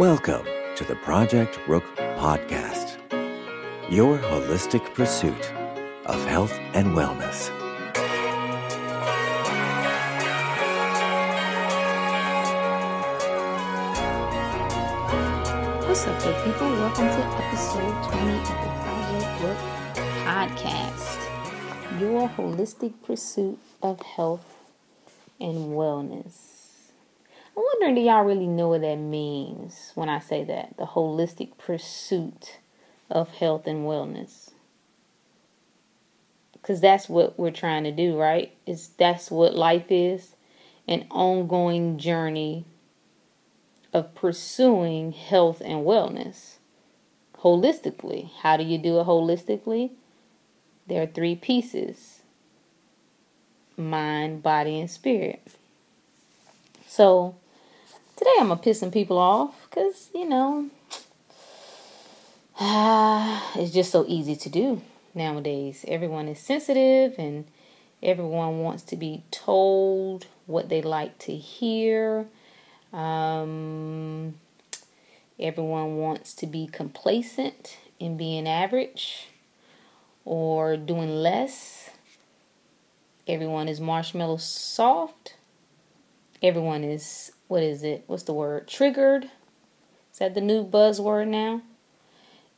Welcome to the Project Rook Podcast, your holistic pursuit of health and wellness. What's up, good people? Welcome to episode 20 of the Project Rook Podcast, your holistic pursuit of health and wellness. Wondering, do y'all really know what that means when I say that? The holistic pursuit of health and wellness. Because that's what we're trying to do, right? Is that's what life is an ongoing journey of pursuing health and wellness holistically. How do you do it holistically? There are three pieces mind, body, and spirit. So today I'm gonna piss some people off because you know it's just so easy to do nowadays. Everyone is sensitive and everyone wants to be told what they like to hear. Um, everyone wants to be complacent in being average or doing less. Everyone is marshmallow soft. Everyone is, what is it? What's the word? Triggered. Is that the new buzzword now?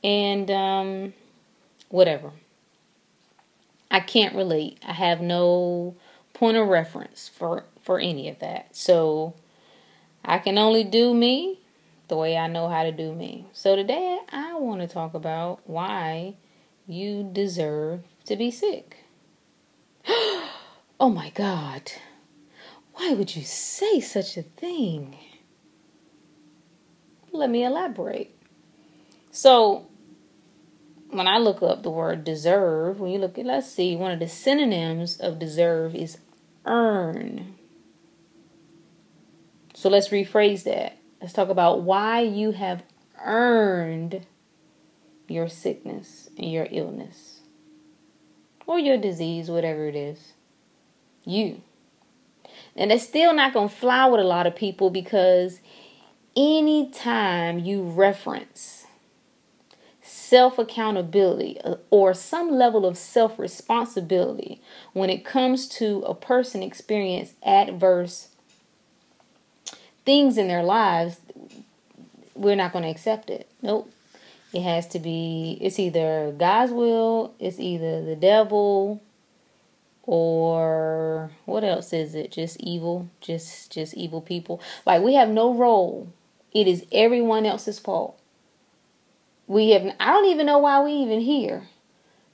And um, whatever. I can't relate. I have no point of reference for for any of that. So I can only do me the way I know how to do me. So today I want to talk about why you deserve to be sick. oh my God. Why would you say such a thing? Let me elaborate. So, when I look up the word deserve, when you look at, let's see, one of the synonyms of deserve is earn. So let's rephrase that. Let's talk about why you have earned your sickness and your illness or your disease, whatever it is. You. And it's still not going to fly with a lot of people because anytime you reference self accountability uh, or some level of self responsibility when it comes to a person experience adverse things in their lives, we're not going to accept it. Nope. It has to be, it's either God's will, it's either the devil, or what else is it? Just evil, just just evil people. Like we have no role. It is everyone else's fault. We have I don't even know why we even here.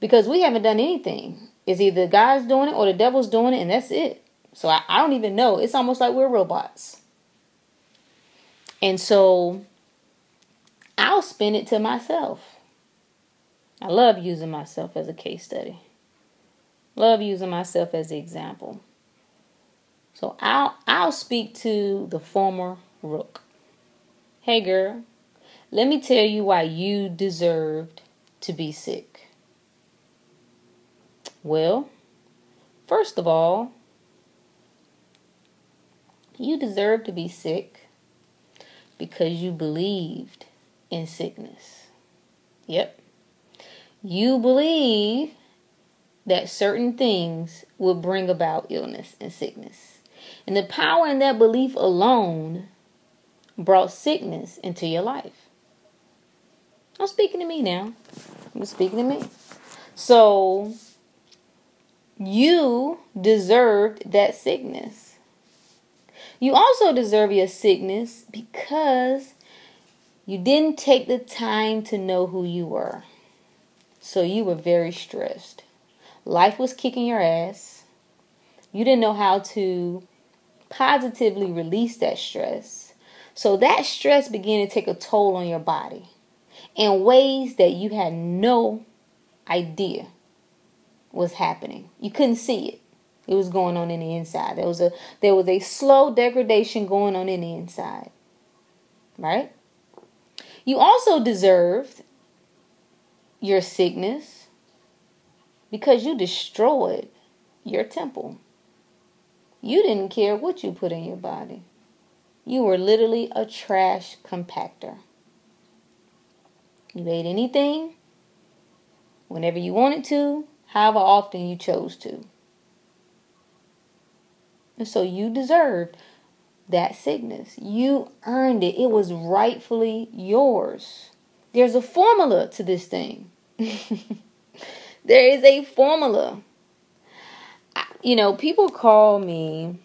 Because we haven't done anything. It's either God's doing it or the devil's doing it and that's it. So I, I don't even know. It's almost like we're robots. And so I'll spin it to myself. I love using myself as a case study. Love using myself as the example. So I'll I'll speak to the former rook. Hey girl, let me tell you why you deserved to be sick. Well, first of all, you deserve to be sick because you believed in sickness. Yep. You believe that certain things will bring about illness and sickness. And the power in that belief alone brought sickness into your life. I'm speaking to me now. I'm speaking to me. So you deserved that sickness. You also deserve your sickness because you didn't take the time to know who you were. So you were very stressed. Life was kicking your ass. You didn't know how to positively release that stress. So that stress began to take a toll on your body in ways that you had no idea was happening. You couldn't see it. It was going on in the inside. There was a there was a slow degradation going on in the inside. Right? You also deserved your sickness because you destroyed your temple. You didn't care what you put in your body. You were literally a trash compactor. You ate anything, whenever you wanted to, however often you chose to. And so you deserved that sickness. You earned it. It was rightfully yours. There's a formula to this thing. there is a formula. You know, people call me,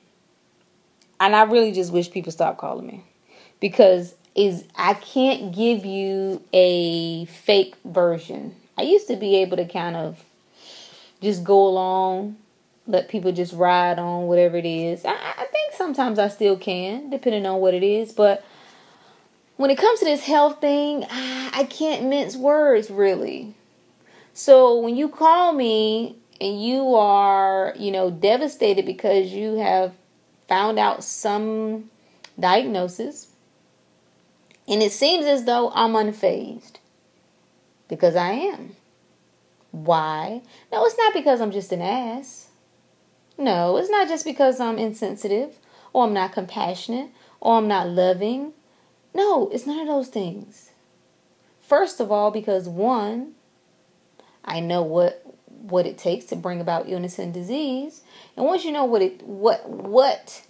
and I really just wish people stop calling me because is I can't give you a fake version. I used to be able to kind of just go along, let people just ride on whatever it is. I, I think sometimes I still can, depending on what it is. But when it comes to this health thing, I, I can't mince words really. So when you call me and you are, you know, devastated because you have found out some diagnosis, and it seems as though I'm unfazed because I am. Why? No, it's not because I'm just an ass. No, it's not just because I'm insensitive or I'm not compassionate or I'm not loving. No, it's none of those things. First of all, because one, I know what what it takes to bring about illness and disease. And once you know what it what what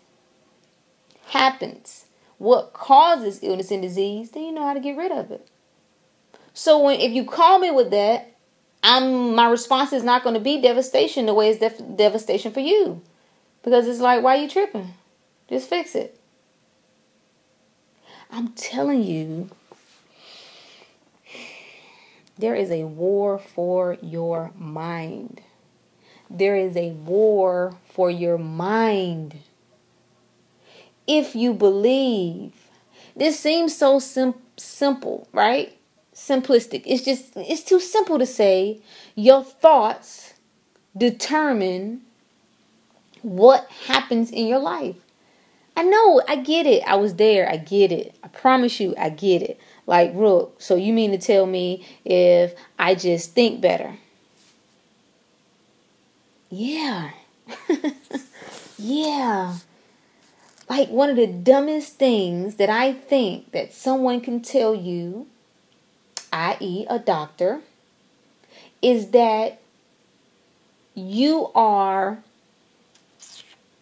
happens, what causes illness and disease, then you know how to get rid of it. So when if you call me with that, I'm my response is not going to be devastation the way it's def- devastation for you, because it's like why are you tripping? Just fix it. I'm telling you, there is a war for your mind. There is a war for your mind. If you believe, this seems so sim- simple, right? simplistic. It's just it's too simple to say your thoughts determine what happens in your life. I know, I get it. I was there. I get it. I promise you, I get it. Like, Rook, so you mean to tell me if I just think better? Yeah. yeah. Like one of the dumbest things that I think that someone can tell you i.e., a doctor, is that you are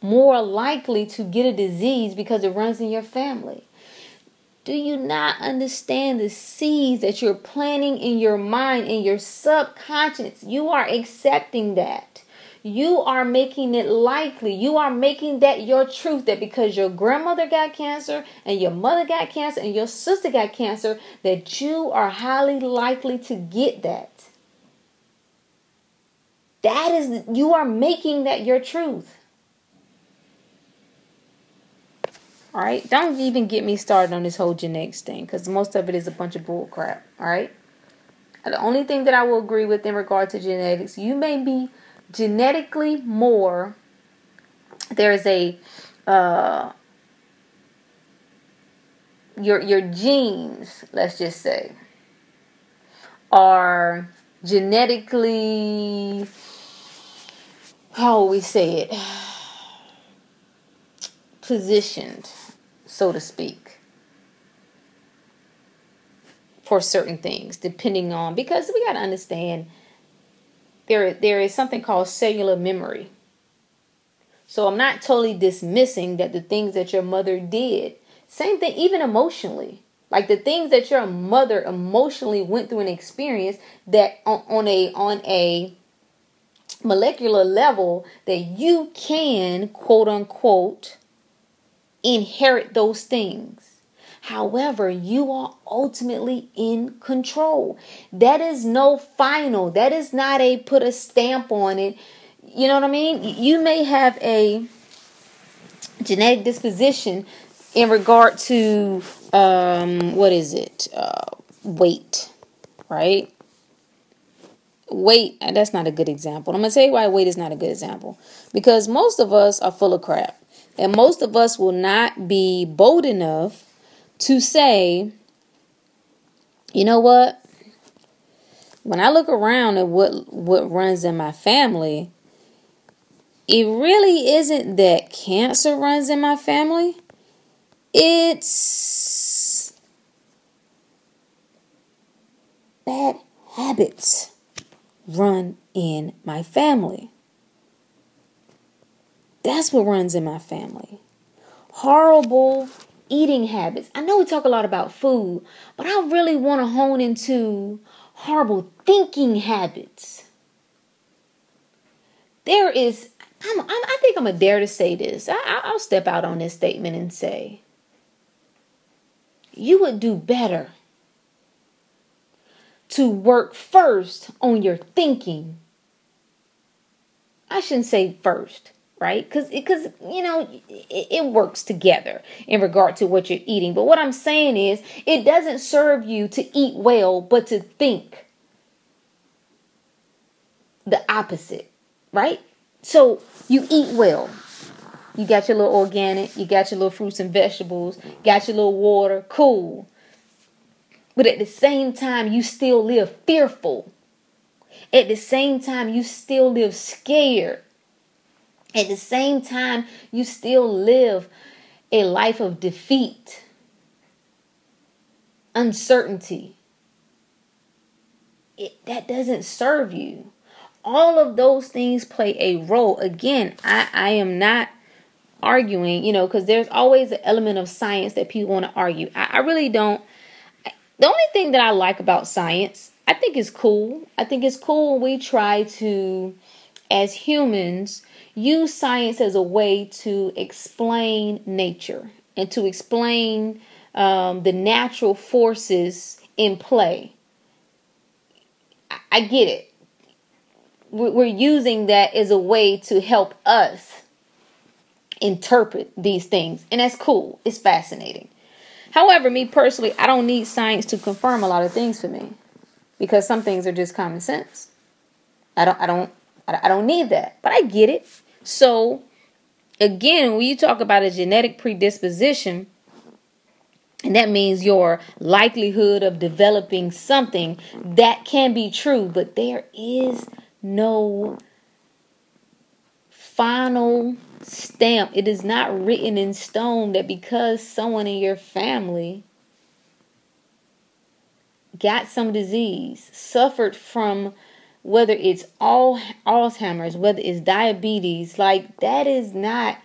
more likely to get a disease because it runs in your family. Do you not understand the seeds that you're planting in your mind, in your subconscious? You are accepting that you are making it likely. You are making that your truth that because your grandmother got cancer and your mother got cancer and your sister got cancer, that you are highly likely to get that. That is, you are making that your truth. All right, don't even get me started on this whole genetics thing because most of it is a bunch of bull crap. All right, the only thing that I will agree with in regard to genetics, you may be genetically more there's a uh, your your genes let's just say are genetically how we say it positioned so to speak for certain things depending on because we got to understand there there is something called cellular memory. So I'm not totally dismissing that the things that your mother did, same thing even emotionally. Like the things that your mother emotionally went through and experienced that on, on a on a molecular level that you can quote unquote inherit those things. However, you are ultimately in control. That is no final. That is not a put a stamp on it. You know what I mean? You may have a genetic disposition in regard to um what is it? Uh weight, right? Weight, that's not a good example. I'm going to tell you why weight is not a good example. Because most of us are full of crap. And most of us will not be bold enough to say, you know what? When I look around at what what runs in my family, it really isn't that cancer runs in my family. It's bad habits run in my family. That's what runs in my family. Horrible eating habits. I know we talk a lot about food, but I really want to hone into horrible thinking habits. There is, I'm, I'm, i think I'm a dare to say this. I, I'll step out on this statement and say, you would do better to work first on your thinking. I shouldn't say first right? Because because you know it, it, works together in regard to what you're eating. But what I'm saying is, it doesn't serve you to eat well, but to think the opposite, right? So you eat well. You got your little organic, you got your little fruits and vegetables, got your little water, cool. But at the same time, you still live fearful. At the same time, you still live scared at the same time, you still live a life of defeat, uncertainty. It, that doesn't serve you. All of those things play a role. Again, I, I am not arguing, you know, because there's always an element of science that people want to argue. I, I really don't. The only thing that I like about science, I think is cool. I think it's cool when we try to, as humans, use science as a way to explain nature and to explain um, the natural forces in play. I, I get it. We're, using that as a way to help us interpret these things, and that's cool. It's fascinating. However, me personally, I don't need science to confirm a lot of things for me because some things are just common sense. I don't I don't I don't need that, but I get it. So, again, when you talk about a genetic predisposition, and that means your likelihood of developing something that can be true, but there is no final stamp. It is not written in stone that because someone in your family got some disease, suffered from whether it's all Alzheimer's, whether it's diabetes, like that is not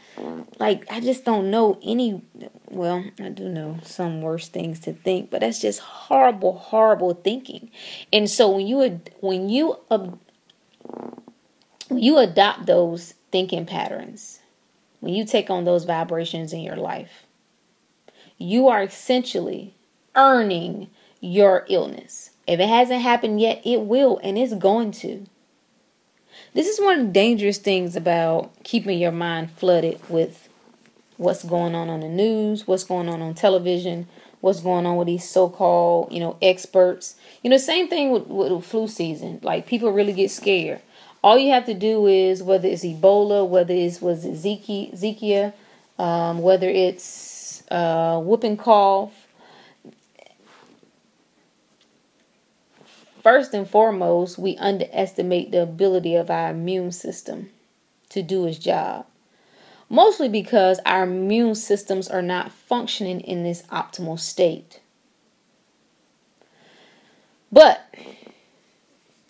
like I just don't know any well, I do know some worse things to think, but that's just horrible horrible thinking. And so when you when you when you adopt those thinking patterns, when you take on those vibrations in your life, you are essentially earning your illness. If it hasn't happened yet, it will, and it's going to. This is one of the dangerous things about keeping your mind flooded with what's going on on the news, what's going on on television, what's going on with these so-called, you know, experts. You know, same thing with, with flu season. Like people really get scared. All you have to do is whether it's Ebola, whether it's was it Zika, Zika um, whether it's uh, whooping cough, First and foremost, we underestimate the ability of our immune system to do its job. Mostly because our immune systems are not functioning in this optimal state. But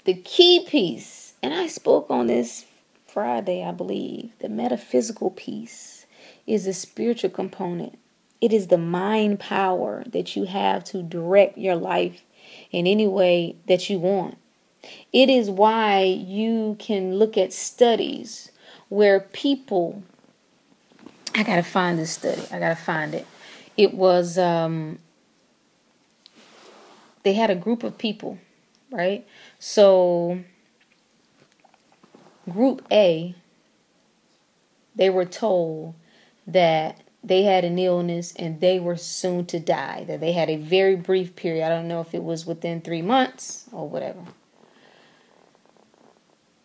the key piece, and I spoke on this Friday, I believe, the metaphysical piece is the spiritual component. It is the mind power that you have to direct your life in any way that you want. It is why you can look at studies where people I gotta find this study. I gotta find it. It was um they had a group of people, right? So group A they were told that they had an illness and they were soon to die. That they had a very brief period. I don't know if it was within three months or whatever.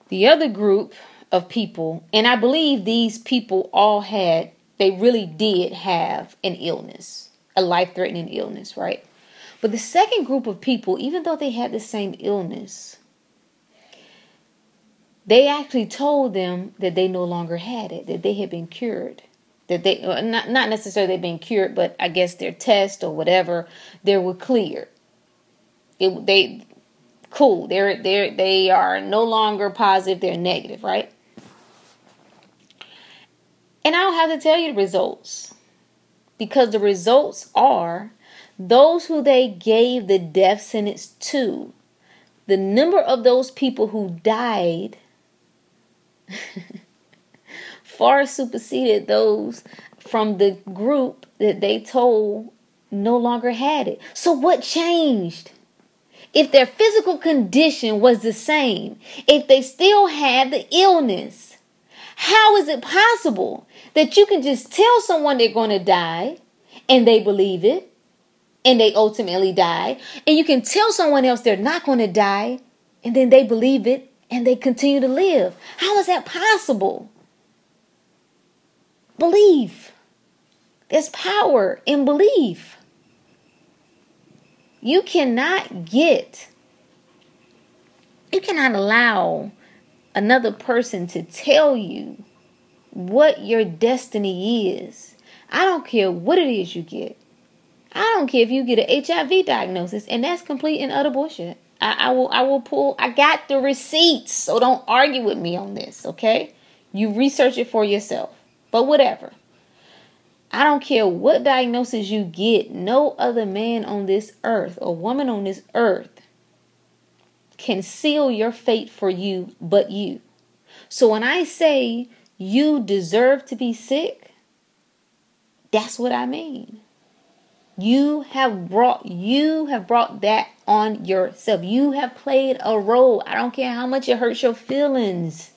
The other group of people, and I believe these people all had, they really did have an illness, a life threatening illness, right? But the second group of people, even though they had the same illness, they actually told them that they no longer had it, that they had been cured that they uh, not not necessarily they've been cured, but I guess their test or whatever they were cleared. It, they cool. They're they they are no longer positive. They're negative, right? And I don't have to tell you the results because the results are those who they gave the death sentence to. The number of those people who died far superseded those from the group that they told no longer had it. So, what changed? If their physical condition was the same, if they still had the illness, how is it possible that you can just tell someone they're going to die and they believe it and they ultimately die, and you can tell someone else they're not going to die and then they believe it and they continue to live? How is that possible? Believe. There's power in belief. You cannot get, you cannot allow another person to tell you what your destiny is. I don't care what it is you get. I don't care if you get an HIV diagnosis, and that's complete and utter bullshit. I, I will I will pull I got the receipts, so don't argue with me on this, okay? You research it for yourself. But whatever. I don't care what diagnosis you get, no other man on this earth or woman on this earth can seal your fate for you but you. So when I say you deserve to be sick, that's what I mean. You have brought you have brought that on yourself. You have played a role. I don't care how much it hurts your feelings.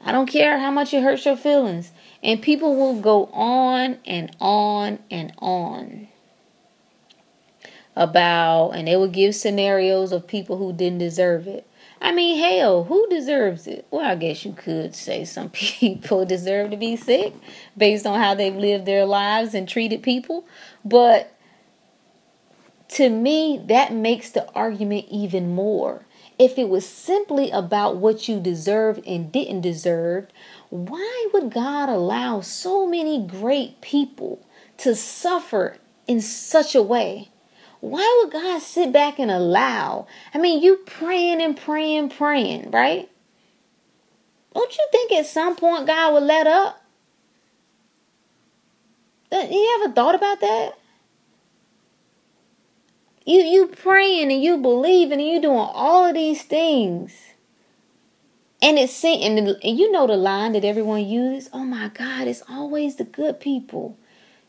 I don't care how much it hurts your feelings. And people will go on and on and on about, and they will give scenarios of people who didn't deserve it. I mean, hell, who deserves it? Well, I guess you could say some people deserve to be sick based on how they've lived their lives and treated people. But to me, that makes the argument even more. If it was simply about what you deserved and didn't deserve, why would God allow so many great people to suffer in such a way? Why would God sit back and allow? I mean, you praying and praying, praying, right? Don't you think at some point God would let up? Uh, you ever thought about that? You you praying and you believing and you doing all of these things. And it's and, and you know the line that everyone uses. Oh my God, it's always the good people.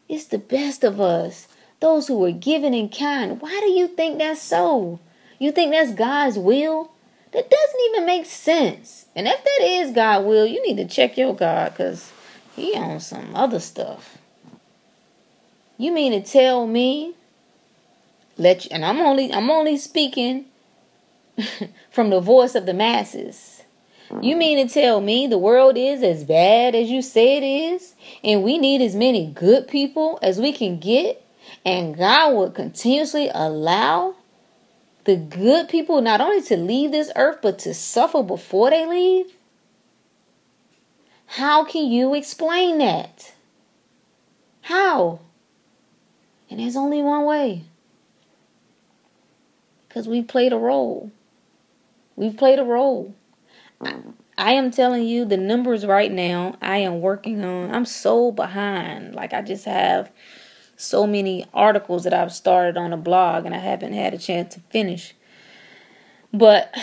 It's the best of us. Those who are giving and kind. Why do you think that's so? You think that's God's will? That doesn't even make sense. And if that is God's will, you need to check your God because he on some other stuff. You mean to tell me? Let you, and I'm only I'm only speaking from the voice of the masses you mean to tell me the world is as bad as you say it is, and we need as many good people as we can get, and God will continuously allow the good people not only to leave this earth but to suffer before they leave? How can you explain that? How? And there's only one way. Because we played a role. We've played a role. I am telling you the numbers right now I am working on. I'm so behind. Like I just have so many articles that I've started on a blog and I haven't had a chance to finish. But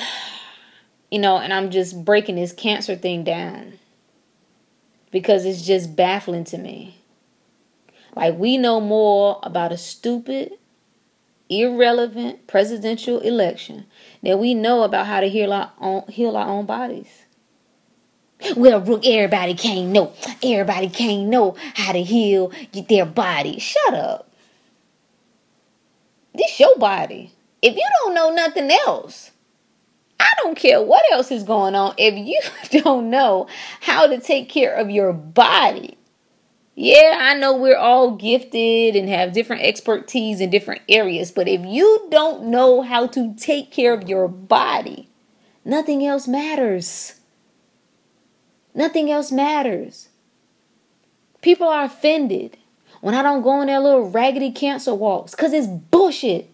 you know, and I'm just breaking this cancer thing down because it's just baffling to me. Like we know more about a stupid, irrelevant presidential election that we know about how to heal our own, heal our own bodies. Well, Rook, everybody can't know. Everybody can't know how to heal their body. Shut up. This your body. If you don't know nothing else, I don't care what else is going on. If you don't know how to take care of your body, yeah, I know we're all gifted and have different expertise in different areas, but if you don't know how to take care of your body, nothing else matters. Nothing else matters. People are offended when I don't go on their little raggedy cancer walks because it's bullshit.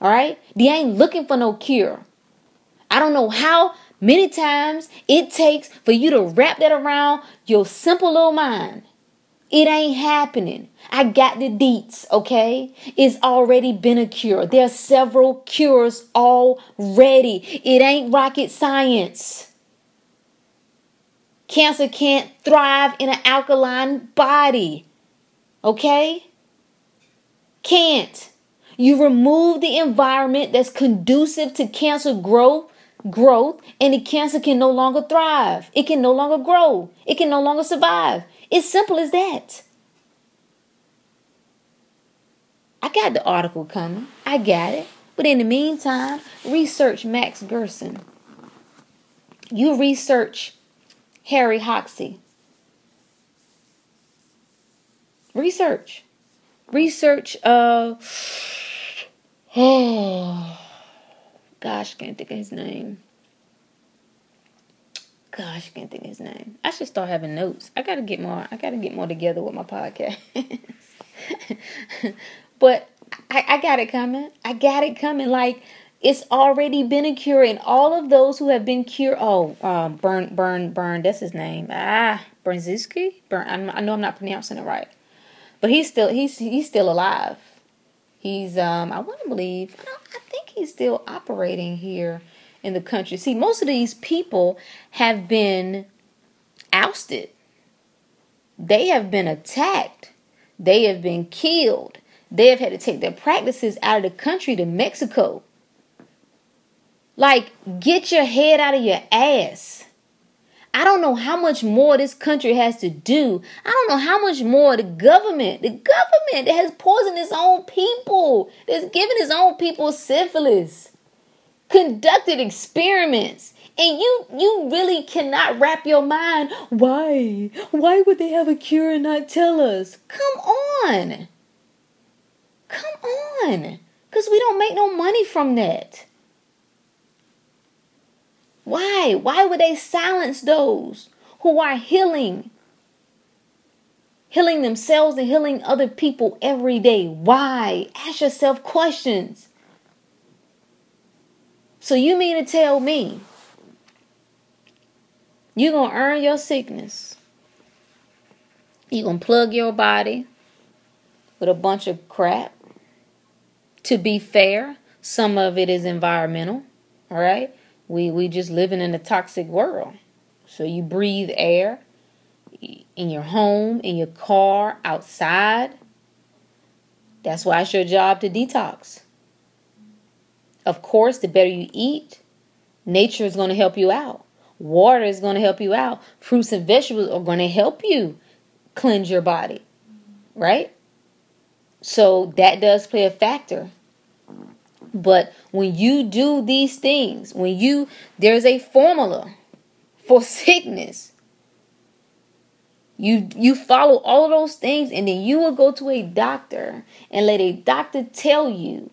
All right? They ain't looking for no cure. I don't know how many times it takes for you to wrap that around your simple little mind. It ain't happening. I got the deets, okay? It's already been a cure. There's several cures already. It ain't rocket science. Cancer can't thrive in an alkaline body. Okay? Can't. You remove the environment that's conducive to cancer growth, growth, and the cancer can no longer thrive. It can no longer grow. It can no longer survive. It's simple as that. I got the article coming. I got it. But in the meantime, research Max Gerson. You research Harry Hoxsey. Research. Research uh oh gosh, can't think of his name. Gosh, I can't think of his name. I should start having notes. I gotta get more. I gotta get more together with my podcast. but I, I got it coming. I got it coming. Like it's already been a cure, and all of those who have been cured. Oh, um, burn, burn, burn. That's his name. Ah, Bernzinski. Burn. I know I'm not pronouncing it right, but he's still he's he's still alive. He's um I want to believe I, I think he's still operating here in the country. See, most of these people have been ousted, they have been attacked, they have been killed, they have had to take their practices out of the country to Mexico. Like, get your head out of your ass. I don't know how much more this country has to do. I don't know how much more the government, the government that has poisoned its own people, that's given its own people syphilis conducted experiments. And you you really cannot wrap your mind why? Why would they have a cure and not tell us? Come on. Come on. Because we don't make no money from that. Why? Why would they silence those who are healing? Healing themselves and healing other people every day. Why? Ask yourself questions so you mean to tell me you're going to earn your sickness? You're going to plug your body with a bunch of crap? To be fair, some of it is environmental, all right? We we just living in a toxic world. So you breathe air in your home, in your car, outside. That's why it's your job to detox. Of course, the better you eat, nature is going to help you out. Water is going to help you out. Fruits and vegetables are going to help you cleanse your body, right? So that does play a factor. But when you do these things, when you, there's a formula for sickness. You you follow all of those things and then you will go to a doctor and let a doctor tell you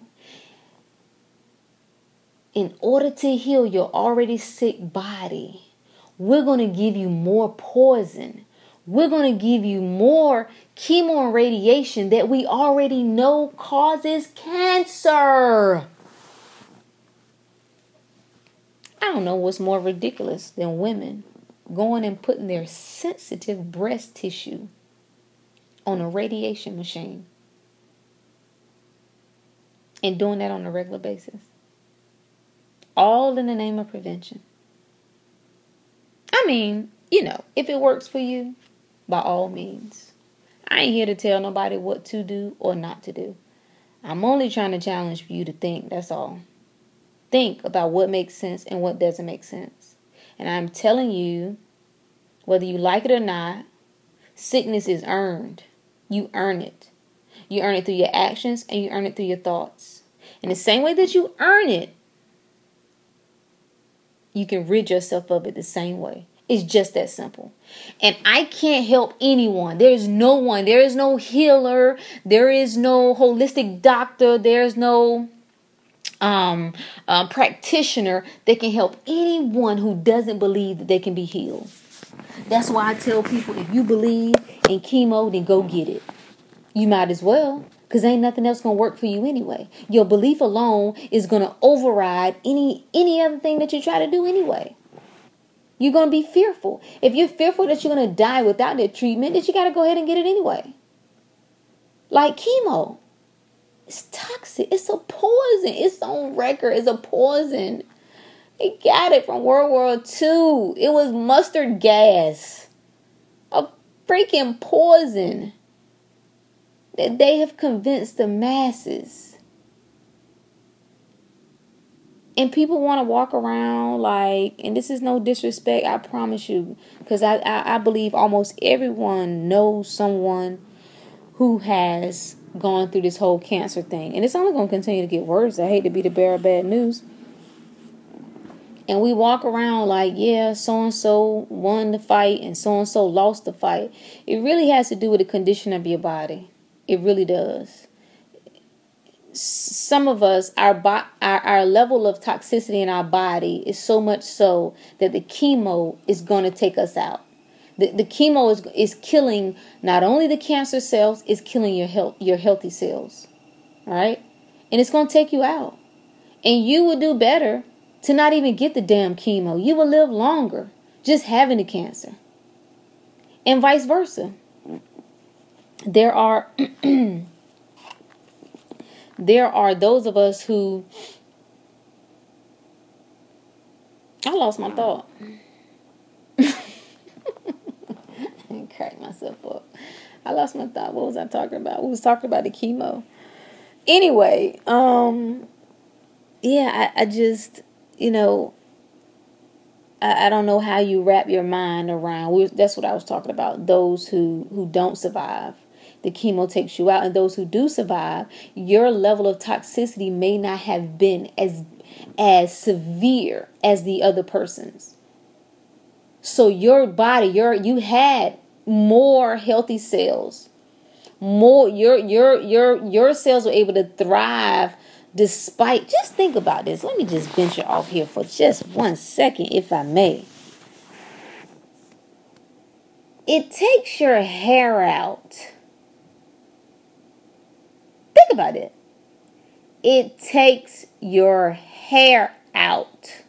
in order to heal your already sick body, we're going to give you more poison. We're going to give you more chemo and radiation that we already know causes cancer. I don't know what's more ridiculous than women going and putting their sensitive breast tissue on a radiation machine and doing that on a regular basis all in the name of prevention. I mean, you know, if it works for you, by all means. I ain't here to tell nobody what to do or not to do. I'm only trying to challenge you to think, that's all. Think about what makes sense and what doesn't make sense. And I'm telling you, whether you like it or not, sickness is earned. You earn it. You earn it through your actions and you earn it through your thoughts. In the same way that you earn it, you can rid yourself of it the same way. It's just that simple. And I can't help anyone. There is no one. There is no healer. There is no holistic doctor. There's no um, uh, practitioner that can help anyone who doesn't believe that they can be healed. That's why I tell people if you believe in chemo, then go get it. You might as well. Cause ain't nothing else gonna work for you anyway. Your belief alone is gonna override any any other thing that you try to do anyway. You're gonna be fearful. If you're fearful that you're gonna die without that treatment, then you gotta go ahead and get it anyway. Like chemo. It's toxic. It's a poison. It's on record. It's a poison. They got it from World War II. It was mustard gas. A freaking poison that they have convinced the masses. And people want to walk around like, and this is no disrespect, I promise you, because I, I, I believe almost everyone knows someone who has gone through this whole cancer thing. And it's only going to continue to get worse. I hate to be the bearer of bad news. And we walk around like, yeah, so and so won the fight and so and so lost the fight. It really has to do with the condition of your body. It really does. Some of us, our, bo- our our level of toxicity in our body is so much so that the chemo is going to take us out. The, the chemo is is killing not only the cancer cells, it's killing your health your healthy cells. All right? And it's going to take you out. And you will do better to not even get the damn chemo. You will live longer just having the cancer. And vice versa. There are there are those of us who I lost my thought. crack myself up. I lost my thought. What was I talking about? We was talking about the chemo. Anyway, um, yeah, I, I just, you know, I, I don't know how you wrap your mind around. We, that's what I was talking about. Those who who don't survive, the chemo takes you out, and those who do survive, your level of toxicity may not have been as as severe as the other person's. So your body, your you had more healthy cells. More your your your your cells were able to thrive despite just think about this. Let me just venture off here for just one second if i may. It takes your hair out think about it. It takes your hair out.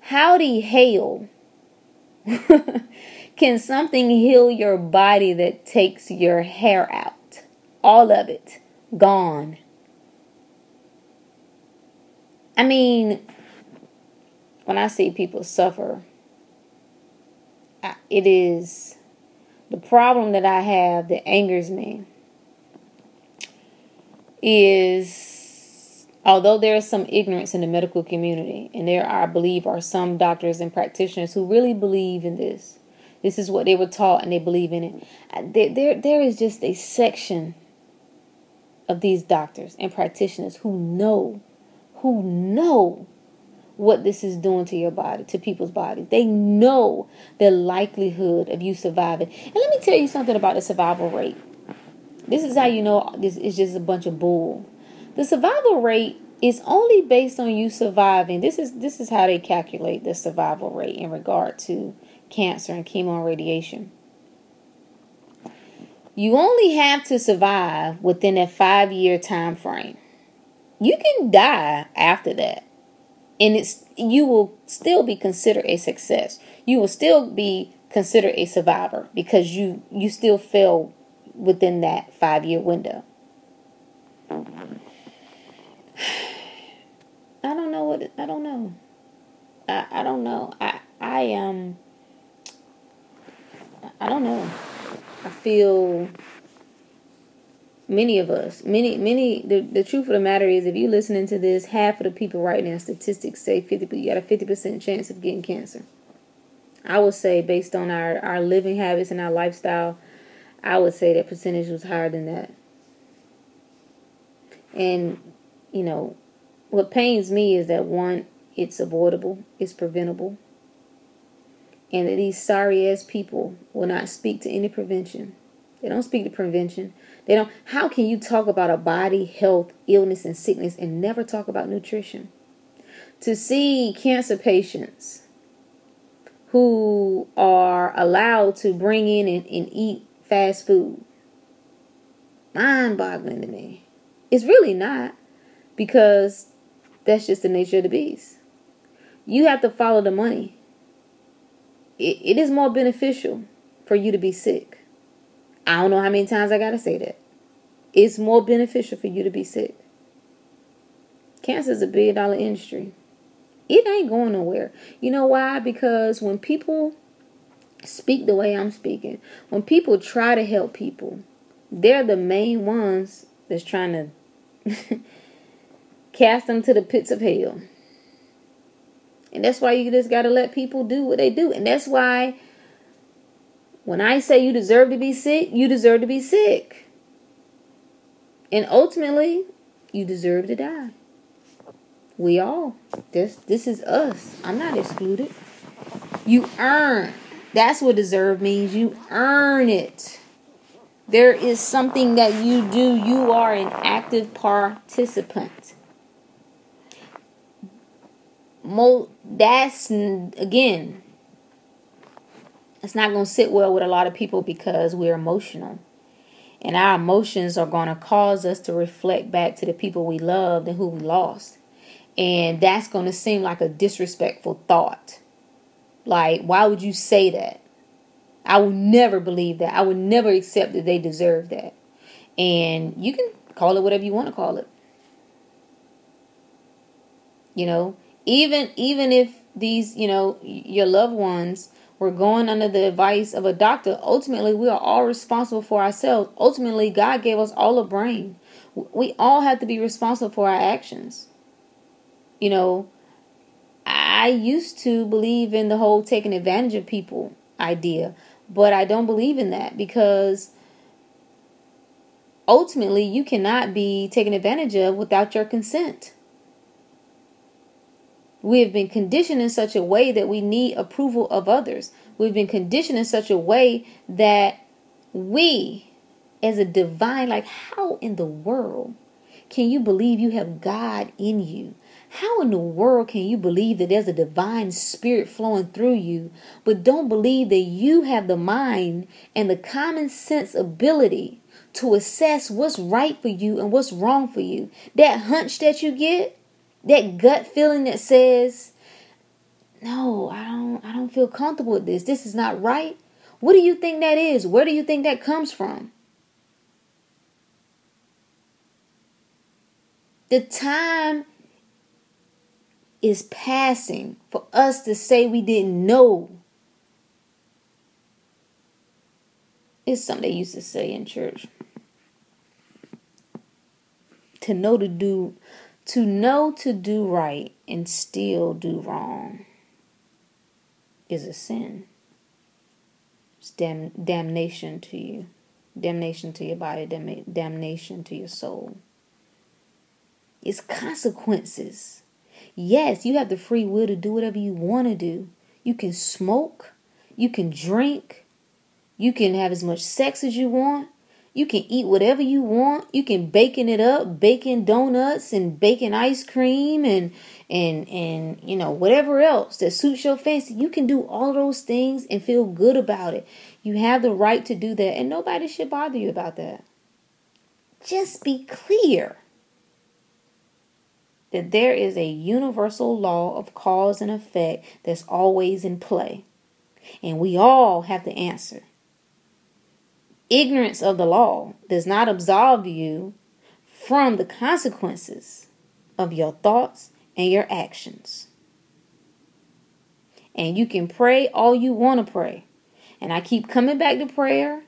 How the hell Can something heal your body that takes your hair out? All of it. Gone. I mean, when I see people suffer, it is the problem that I have that angers me is although there is some ignorance in the medical community, and there are, I believe, are some doctors and practitioners who really believe in this. This is what they were taught and they believe in it. Uh, there, there, there is just a section of these doctors and practitioners who know, who know what this is doing to your body, to people's bodies. They know the likelihood of you surviving. And let me tell you something about the survival rate. This is how you know this is just a bunch of bull. The survival rate is only based on you surviving. This is this is how they calculate the survival rate in regard to cancer and chemo and radiation. You only have to survive within a five year time frame. You can die after that. And it's you will still be considered a success. You will still be considered a survivor because you you still fell within that five year window. I don't know what I don't know. I, I don't know. I I um, I don't know. I feel many of us, many, many, the, the truth of the matter is if you're listening to this, half of the people right now, statistics say 50, you got a 50% chance of getting cancer. I would say based on our, our living habits and our lifestyle, I would say that percentage was higher than that. And, you know, what pains me is that one, it's avoidable, it's preventable and that these sorry ass people will not speak to any prevention. They don't speak to prevention. They don't. How can you talk about a body, health, illness, and sickness and never talk about nutrition? To see cancer patients who are allowed to bring in and, and eat fast food. Mind boggling to me. It's really not because that's just the nature of the beast. You have to follow the money. It, it is more beneficial for you to be sick. I don't know how many times I got to say that. It's more beneficial for you to be sick. Cancer is a billion dollar industry. It ain't going nowhere. You know why? Because when people speak the way I'm speaking, when people try to help people, they're the main ones that's trying to cast them to the pits of hell. And that's why you just got to let people do what they do. And that's why when I say you deserve to be sick, you deserve to be sick. And ultimately, you deserve to die. We all. This this is us. I'm not excluded. You earn. That's what deserve means. You earn it. There is something that you do. You are an active participant. Mo that's again it's not going to sit well with a lot of people because we're emotional. And our emotions are going to cause us to reflect back to the people we loved and who we lost. And that's going to seem like a disrespectful thought. Like, why would you say that? I would never believe that. I would never accept that they deserve that. And you can call it whatever you want to call it. You know, even even if these, you know, your loved ones were going under the advice of a doctor, ultimately we are all responsible for ourselves. Ultimately, God gave us all a brain. We all have to be responsible for our actions. You know, I used to believe in the whole taking advantage of people idea, but I don't believe in that because ultimately you cannot be taken advantage of without your consent. We have been conditioned in such a way that we need approval of others. We've been conditioned in such a way that we, as a divine, like, how in the world can you believe you have God in you? How in the world can you believe that there's a divine spirit flowing through you, but don't believe that you have the mind and the common sense ability to assess what's right for you and what's wrong for you? That hunch that you get, that gut feeling that says, "No, I don't I don't feel comfortable with this. This is not right." What do you think that is? Where do you think that comes from? The time is passing for us to say we didn't know. It's something they used to say in church. To know to do to know to do right and still do wrong is a sin. It's dam- damnation to you, damnation to your body, dam- damnation to your soul. It's consequences. Yes, you have the free will to do whatever you want to do. You can smoke, you can drink, you can have as much sex as you want, you can eat whatever you want. You can baking it up, baking donuts and baking ice cream and and and you know whatever else that suits your fancy. You can do all those things and feel good about it. You have the right to do that and nobody should bother you about that. Just be clear that there is a universal law of cause and effect that's always in play. And we all have the answer. Ignorance of the law does not absolve you from the consequences of your thoughts and your actions. And you can pray all you want to pray. And I keep coming back to prayer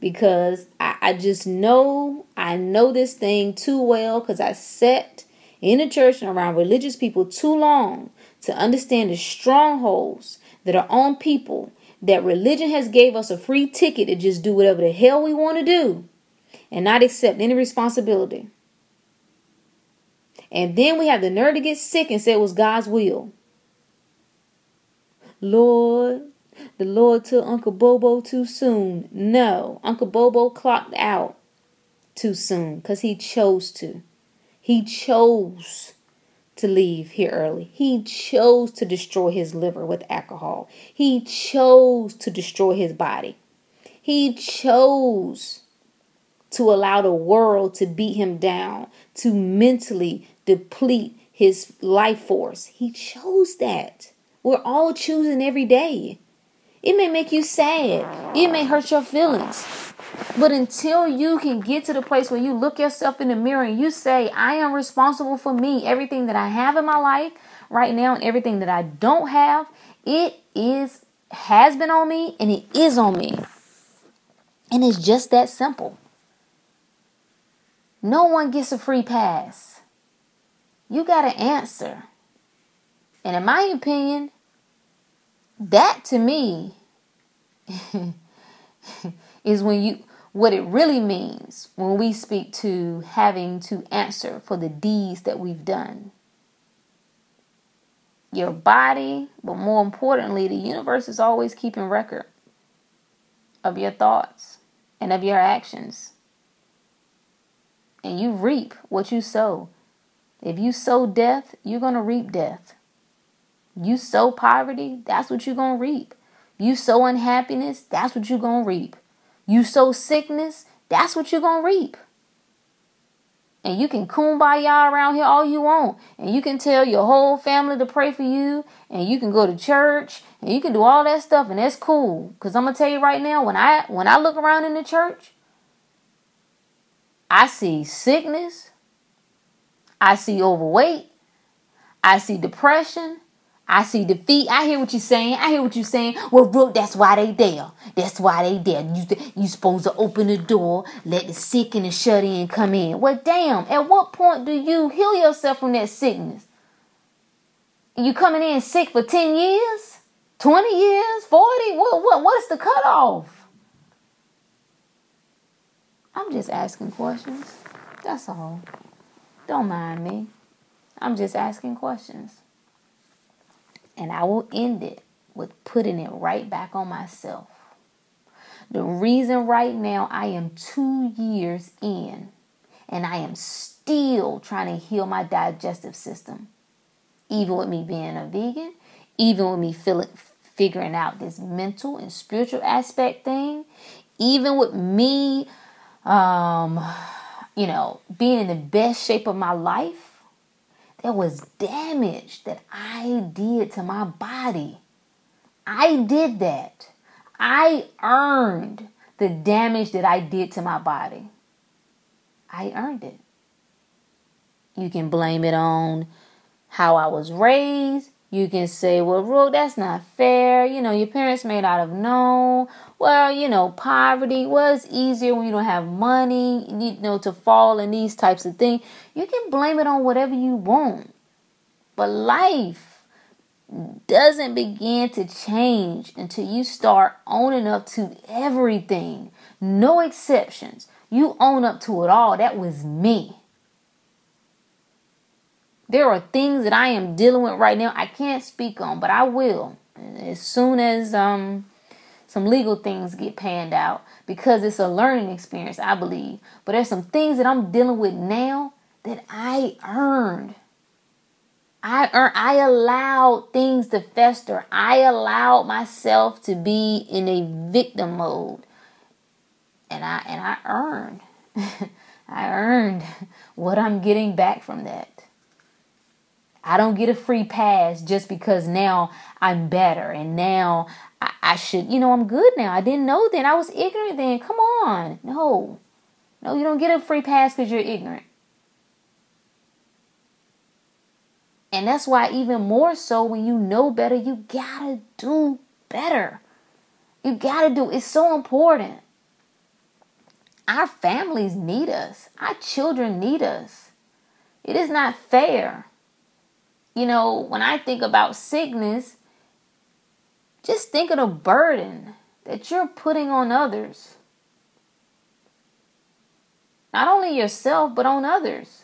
because I, I just know I know this thing too well because I sat in the church and around religious people too long to understand the strongholds that are on people that religion has gave us a free ticket to just do whatever the hell we want to do and not accept any responsibility. And then we have the nerve to get sick and say it was God's will. Lord, the Lord took Uncle Bobo too soon. No, Uncle Bobo clocked out too soon because he chose to. He chose to leave here early. He chose to destroy his liver with alcohol. He chose to destroy his body. He chose to allow the world to beat him down, to mentally deplete his life force. He chose that. We're all choosing every day. It may make you sad, it may hurt your feelings. But until you can get to the place where you look yourself in the mirror and you say, I am responsible for me, everything that I have in my life right now and everything that I don't have, it is has been on me and it is on me. And it's just that simple. No one gets a free pass. You got to answer. And in my opinion, that to me is when you what it really means when we speak to having to answer for the deeds that we've done. Your body, but more importantly, the universe is always keeping record of your thoughts and of your actions. And you reap what you sow. If you sow death, you're going to reap death. You sow poverty, that's what you're going to reap. You sow unhappiness, that's what you're going to reap. You sow sickness, that's what you're going to reap. And you can kumbaya around here all you want. And you can tell your whole family to pray for you. And you can go to church. And you can do all that stuff. And that's cool. Because I'm going to tell you right now, when I when I look around in the church, I see sickness. I see overweight. I see depression. I see defeat. I hear what you're saying. I hear what you're saying. Well, Rook, that's why they there. That's why they there. You you supposed to open the door, let the sick and the shut in come in. Well, damn. At what point do you heal yourself from that sickness? You coming in sick for ten years, twenty years, forty? What what what's the cutoff? I'm just asking questions. That's all. Don't mind me. I'm just asking questions. And I will end it with putting it right back on myself. The reason right now I am two years in and I am still trying to heal my digestive system, even with me being a vegan, even with me feeling, figuring out this mental and spiritual aspect thing, even with me, um, you know, being in the best shape of my life there was damage that I did to my body. I did that. I earned the damage that I did to my body. I earned it. You can blame it on how I was raised. You can say, well, Rook, that's not fair. You know, your parents may not have known. Well, you know, poverty was easier when you don't have money, you know, to fall in these types of things. You can blame it on whatever you want. But life doesn't begin to change until you start owning up to everything. No exceptions. You own up to it all. That was me. There are things that I am dealing with right now I can't speak on, but I will as soon as um some legal things get panned out because it's a learning experience, I believe. But there's some things that I'm dealing with now that I earned. I earned, I allowed things to fester. I allowed myself to be in a victim mode. And I and I earned. I earned what I'm getting back from that. I don't get a free pass just because now I'm better and now I, I should, you know, I'm good now. I didn't know then. I was ignorant then. Come on. No. No, you don't get a free pass because you're ignorant. And that's why, even more so, when you know better, you gotta do better. You gotta do it's so important. Our families need us, our children need us. It is not fair. You know, when I think about sickness, just think of the burden that you're putting on others. Not only yourself, but on others.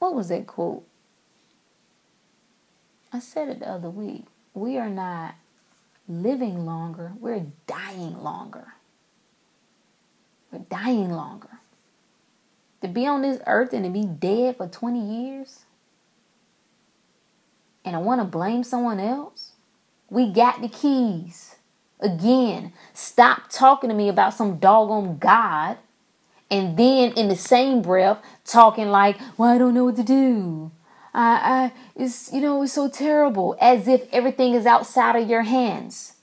What was that quote? I said it the other week. We are not living longer, we're dying longer. We're dying longer. To be on this earth and to be dead for 20 years? And I want to blame someone else? We got the keys. Again, stop talking to me about some doggone God and then in the same breath talking like, well, I don't know what to do. I, I, it's, you know, it's so terrible, as if everything is outside of your hands.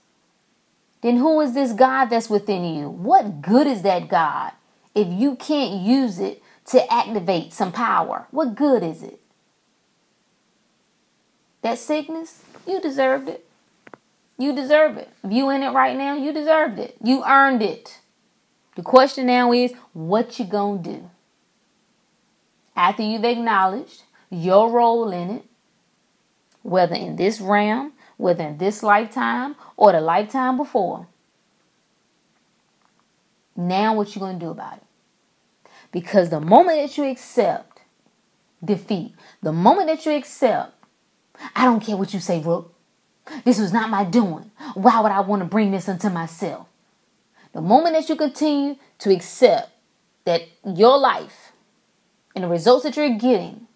Then who is this God that's within you? What good is that God if you can't use it to activate some power? What good is it? That sickness, you deserved it. You deserve it. If you in it right now, you deserved it. You earned it. The question now is, what you gonna do? After you've acknowledged your role in it, whether in this realm, whether in this lifetime or the lifetime before. Now what you gonna do about it? Because the moment that you accept defeat, the moment that you accept, I don't care what you say, Rook. This was not my doing. Why would I want to bring this into myself? The moment that you continue to accept that your life and the results that you're getting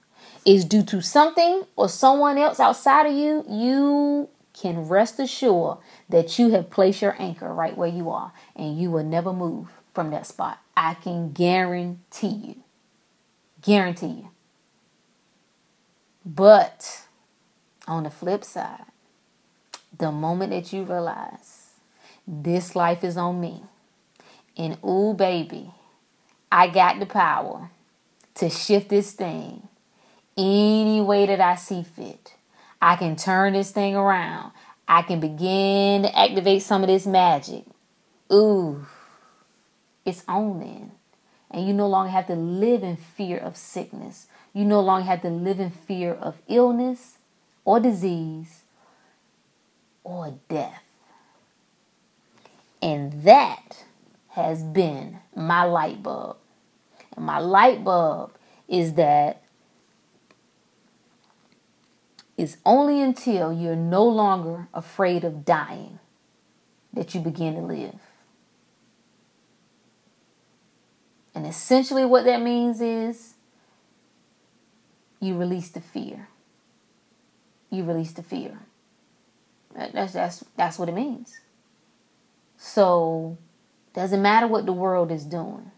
is due to something or someone else outside of you, you can rest assured that you have placed your anchor right where you are and you will never move from that spot. I can guarantee you. Guarantee you. But on the flip side, the moment that you realize this life is on me, and ooh, baby, I got the power to shift this thing any way that I see fit. I can turn this thing around. I can begin to activate some of this magic. Ooh, it's on then. And you no longer have to live in fear of sickness. You no longer have to live in fear of illness or disease or death. And that has been my light bulb. And my light bulb is that it's only until you're no longer afraid of dying that you begin to live. And essentially, what that means is you release the fear. You release the fear. That's that's that's what it means. So doesn't matter what the world is doing.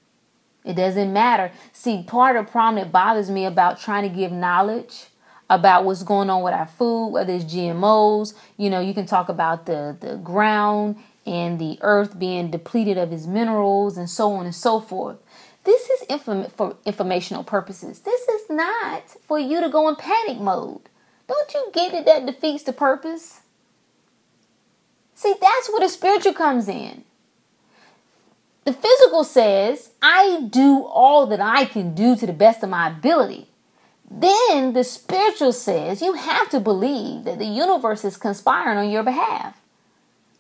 It doesn't matter. See, part of the problem that bothers me about trying to give knowledge about what's going on with our food, whether it's GMOs, you know, you can talk about the the ground and the earth being depleted of its minerals and so on and so forth. This is inform- for informational purposes. This is not for you to go in panic mode. Don't you get it that defeats the purpose? See, that's where the spiritual comes in. The physical says, I do all that I can do to the best of my ability. Then the spiritual says, you have to believe that the universe is conspiring on your behalf.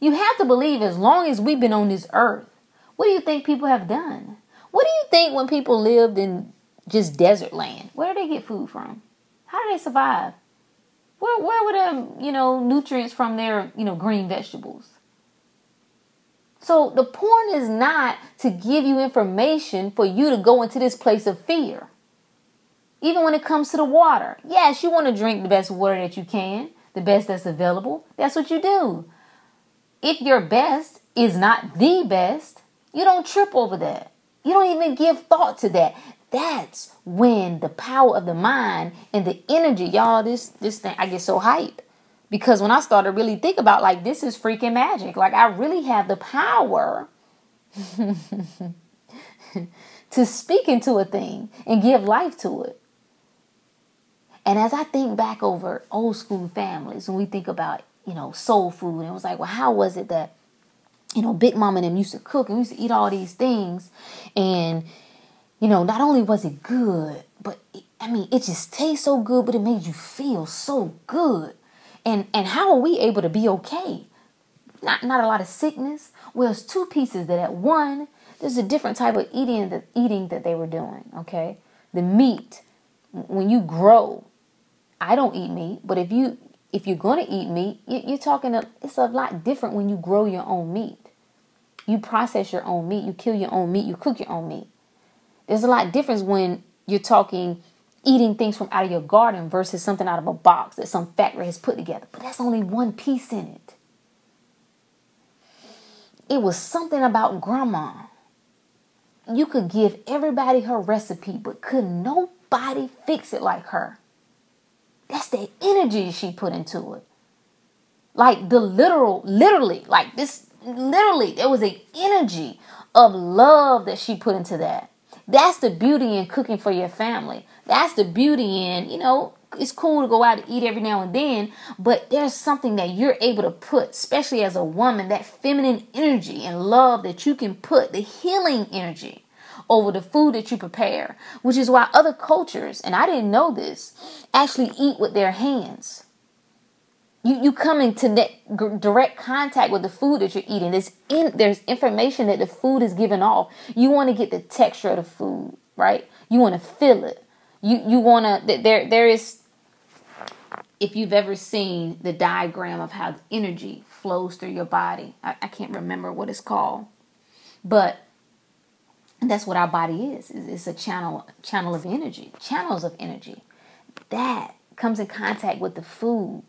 You have to believe as long as we've been on this earth, what do you think people have done? What do you think when people lived in just desert land? Where do they get food from? How do they survive? Where where were the you know nutrients from their you know green vegetables? So the point is not to give you information for you to go into this place of fear. Even when it comes to the water, yes, you want to drink the best water that you can, the best that's available. That's what you do. If your best is not the best, you don't trip over that. You don't even give thought to that. That's when the power of the mind and the energy, y'all, this this thing, I get so hyped. Because when I started really think about like this is freaking magic. Like I really have the power to speak into a thing and give life to it. And as I think back over old school families, when we think about, you know, soul food, and it was like, well, how was it that, you know, Big Mama and them used to cook and used to eat all these things and you know, not only was it good, but it, I mean, it just tastes so good, but it made you feel so good. And and how are we able to be okay? Not not a lot of sickness. Well, it's two pieces that at one, there's a different type of eating that eating that they were doing. Okay, the meat when you grow, I don't eat meat, but if you if you're going to eat meat, you're talking. It's a lot different when you grow your own meat. You process your own meat. You kill your own meat. You cook your own meat. There's a lot difference when you're talking eating things from out of your garden versus something out of a box that some factory has put together. But that's only one piece in it. It was something about grandma. You could give everybody her recipe, but could nobody fix it like her. That's the energy she put into it. Like the literal, literally, like this, literally, there was a energy of love that she put into that. That's the beauty in cooking for your family. That's the beauty in, you know, it's cool to go out and eat every now and then, but there's something that you're able to put, especially as a woman, that feminine energy and love that you can put, the healing energy over the food that you prepare, which is why other cultures, and I didn't know this, actually eat with their hands. You, you come into direct contact with the food that you're eating. There's in, there's information that the food is giving off. You want to get the texture of the food, right? You want to feel it. You you want to there there is if you've ever seen the diagram of how energy flows through your body. I, I can't remember what it's called, but that's what our body is. It's a channel channel of energy, channels of energy that comes in contact with the food.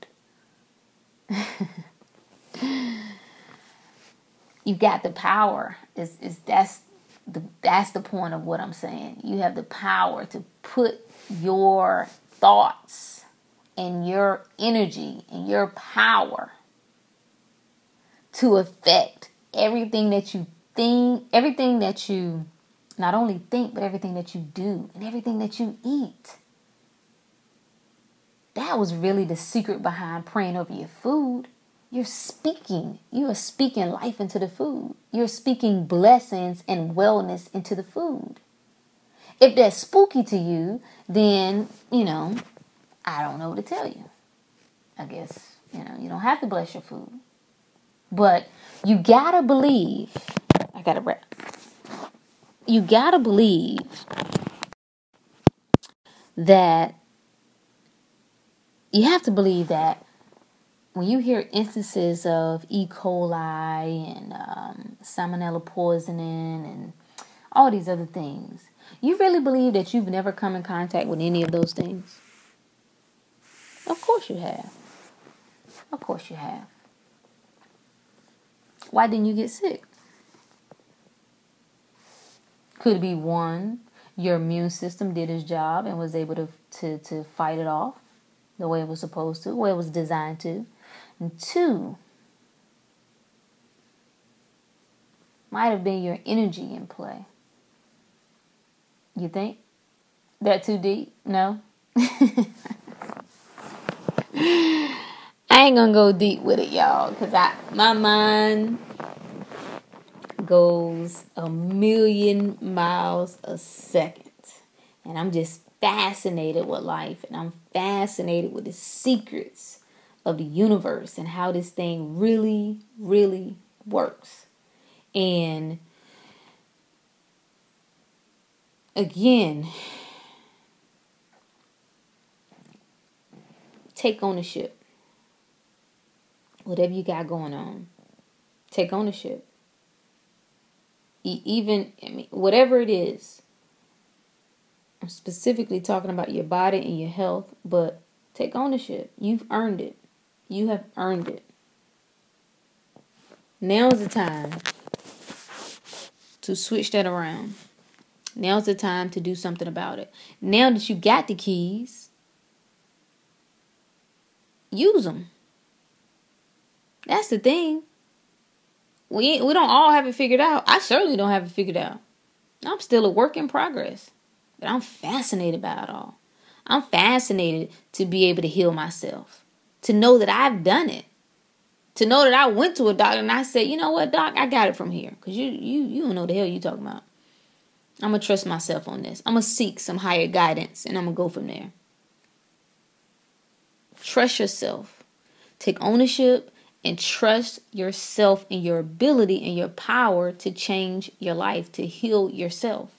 you got the power. Is is that's the that's the point of what I'm saying. You have the power to put your thoughts and your energy and your power to affect everything that you think, everything that you not only think, but everything that you do and everything that you eat. That was really the secret behind praying over your food. You're speaking. You are speaking life into the food. You're speaking blessings and wellness into the food. If that's spooky to you, then, you know, I don't know what to tell you. I guess, you know, you don't have to bless your food. But you gotta believe, I gotta wrap. You gotta believe that you have to believe that when you hear instances of E. coli and um, salmonella poisoning and all these other things, you really believe that you've never come in contact with any of those things? Of course you have. Of course you have. Why didn't you get sick? Could be one, your immune system did its job and was able to, to, to fight it off the way it was supposed to, the way it was designed to. And two, might have been your energy in play. You think? That too deep? No? I ain't gonna go deep with it, y'all, because I my mind goes a million miles a second. And I'm just fascinated with life and I'm fascinated with the secrets of the universe and how this thing really, really works. And again, take ownership. Whatever you got going on, take ownership. Even I mean, whatever it is. I'm specifically talking about your body and your health, but take ownership. You've earned it. You have earned it. Now is the time to switch that around. Now's the time to do something about it. Now that you got the keys, use them. That's the thing. We we don't all have it figured out. I certainly don't have it figured out. I'm still a work in progress. But I'm fascinated by it all. I'm fascinated to be able to heal myself. To know that I've done it. To know that I went to a doctor and I said, you know what, doc, I got it from here. Cause you you you don't know the hell you talking about. I'm to trust myself on this. I'm to seek some higher guidance and I'm to go from there. Trust yourself. Take ownership and trust yourself and your ability and your power to change your life, to heal yourself.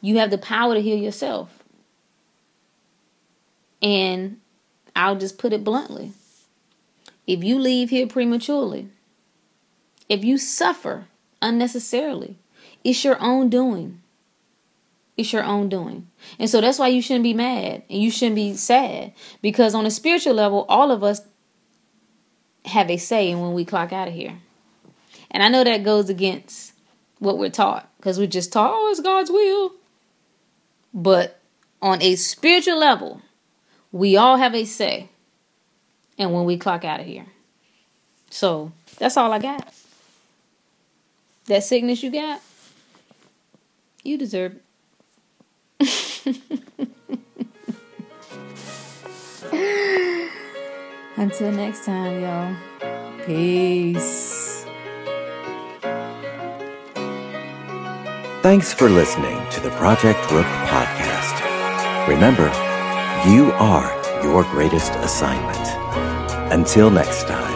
You have the power to heal yourself. And I'll just put it bluntly if you leave here prematurely, if you suffer unnecessarily, it's your own doing. It's your own doing. And so that's why you shouldn't be mad and you shouldn't be sad because on a spiritual level, all of us have a say in when we clock out of here. And I know that goes against what we're taught because we're just taught, oh, it's God's will. But on a spiritual level, we all have a say and when we clock out of here. So that's all I got. That sickness you got, you deserve it. Until next time, y'all. Peace. Thanks for listening to the Project Rook podcast. Remember, you are your greatest assignment. Until next time.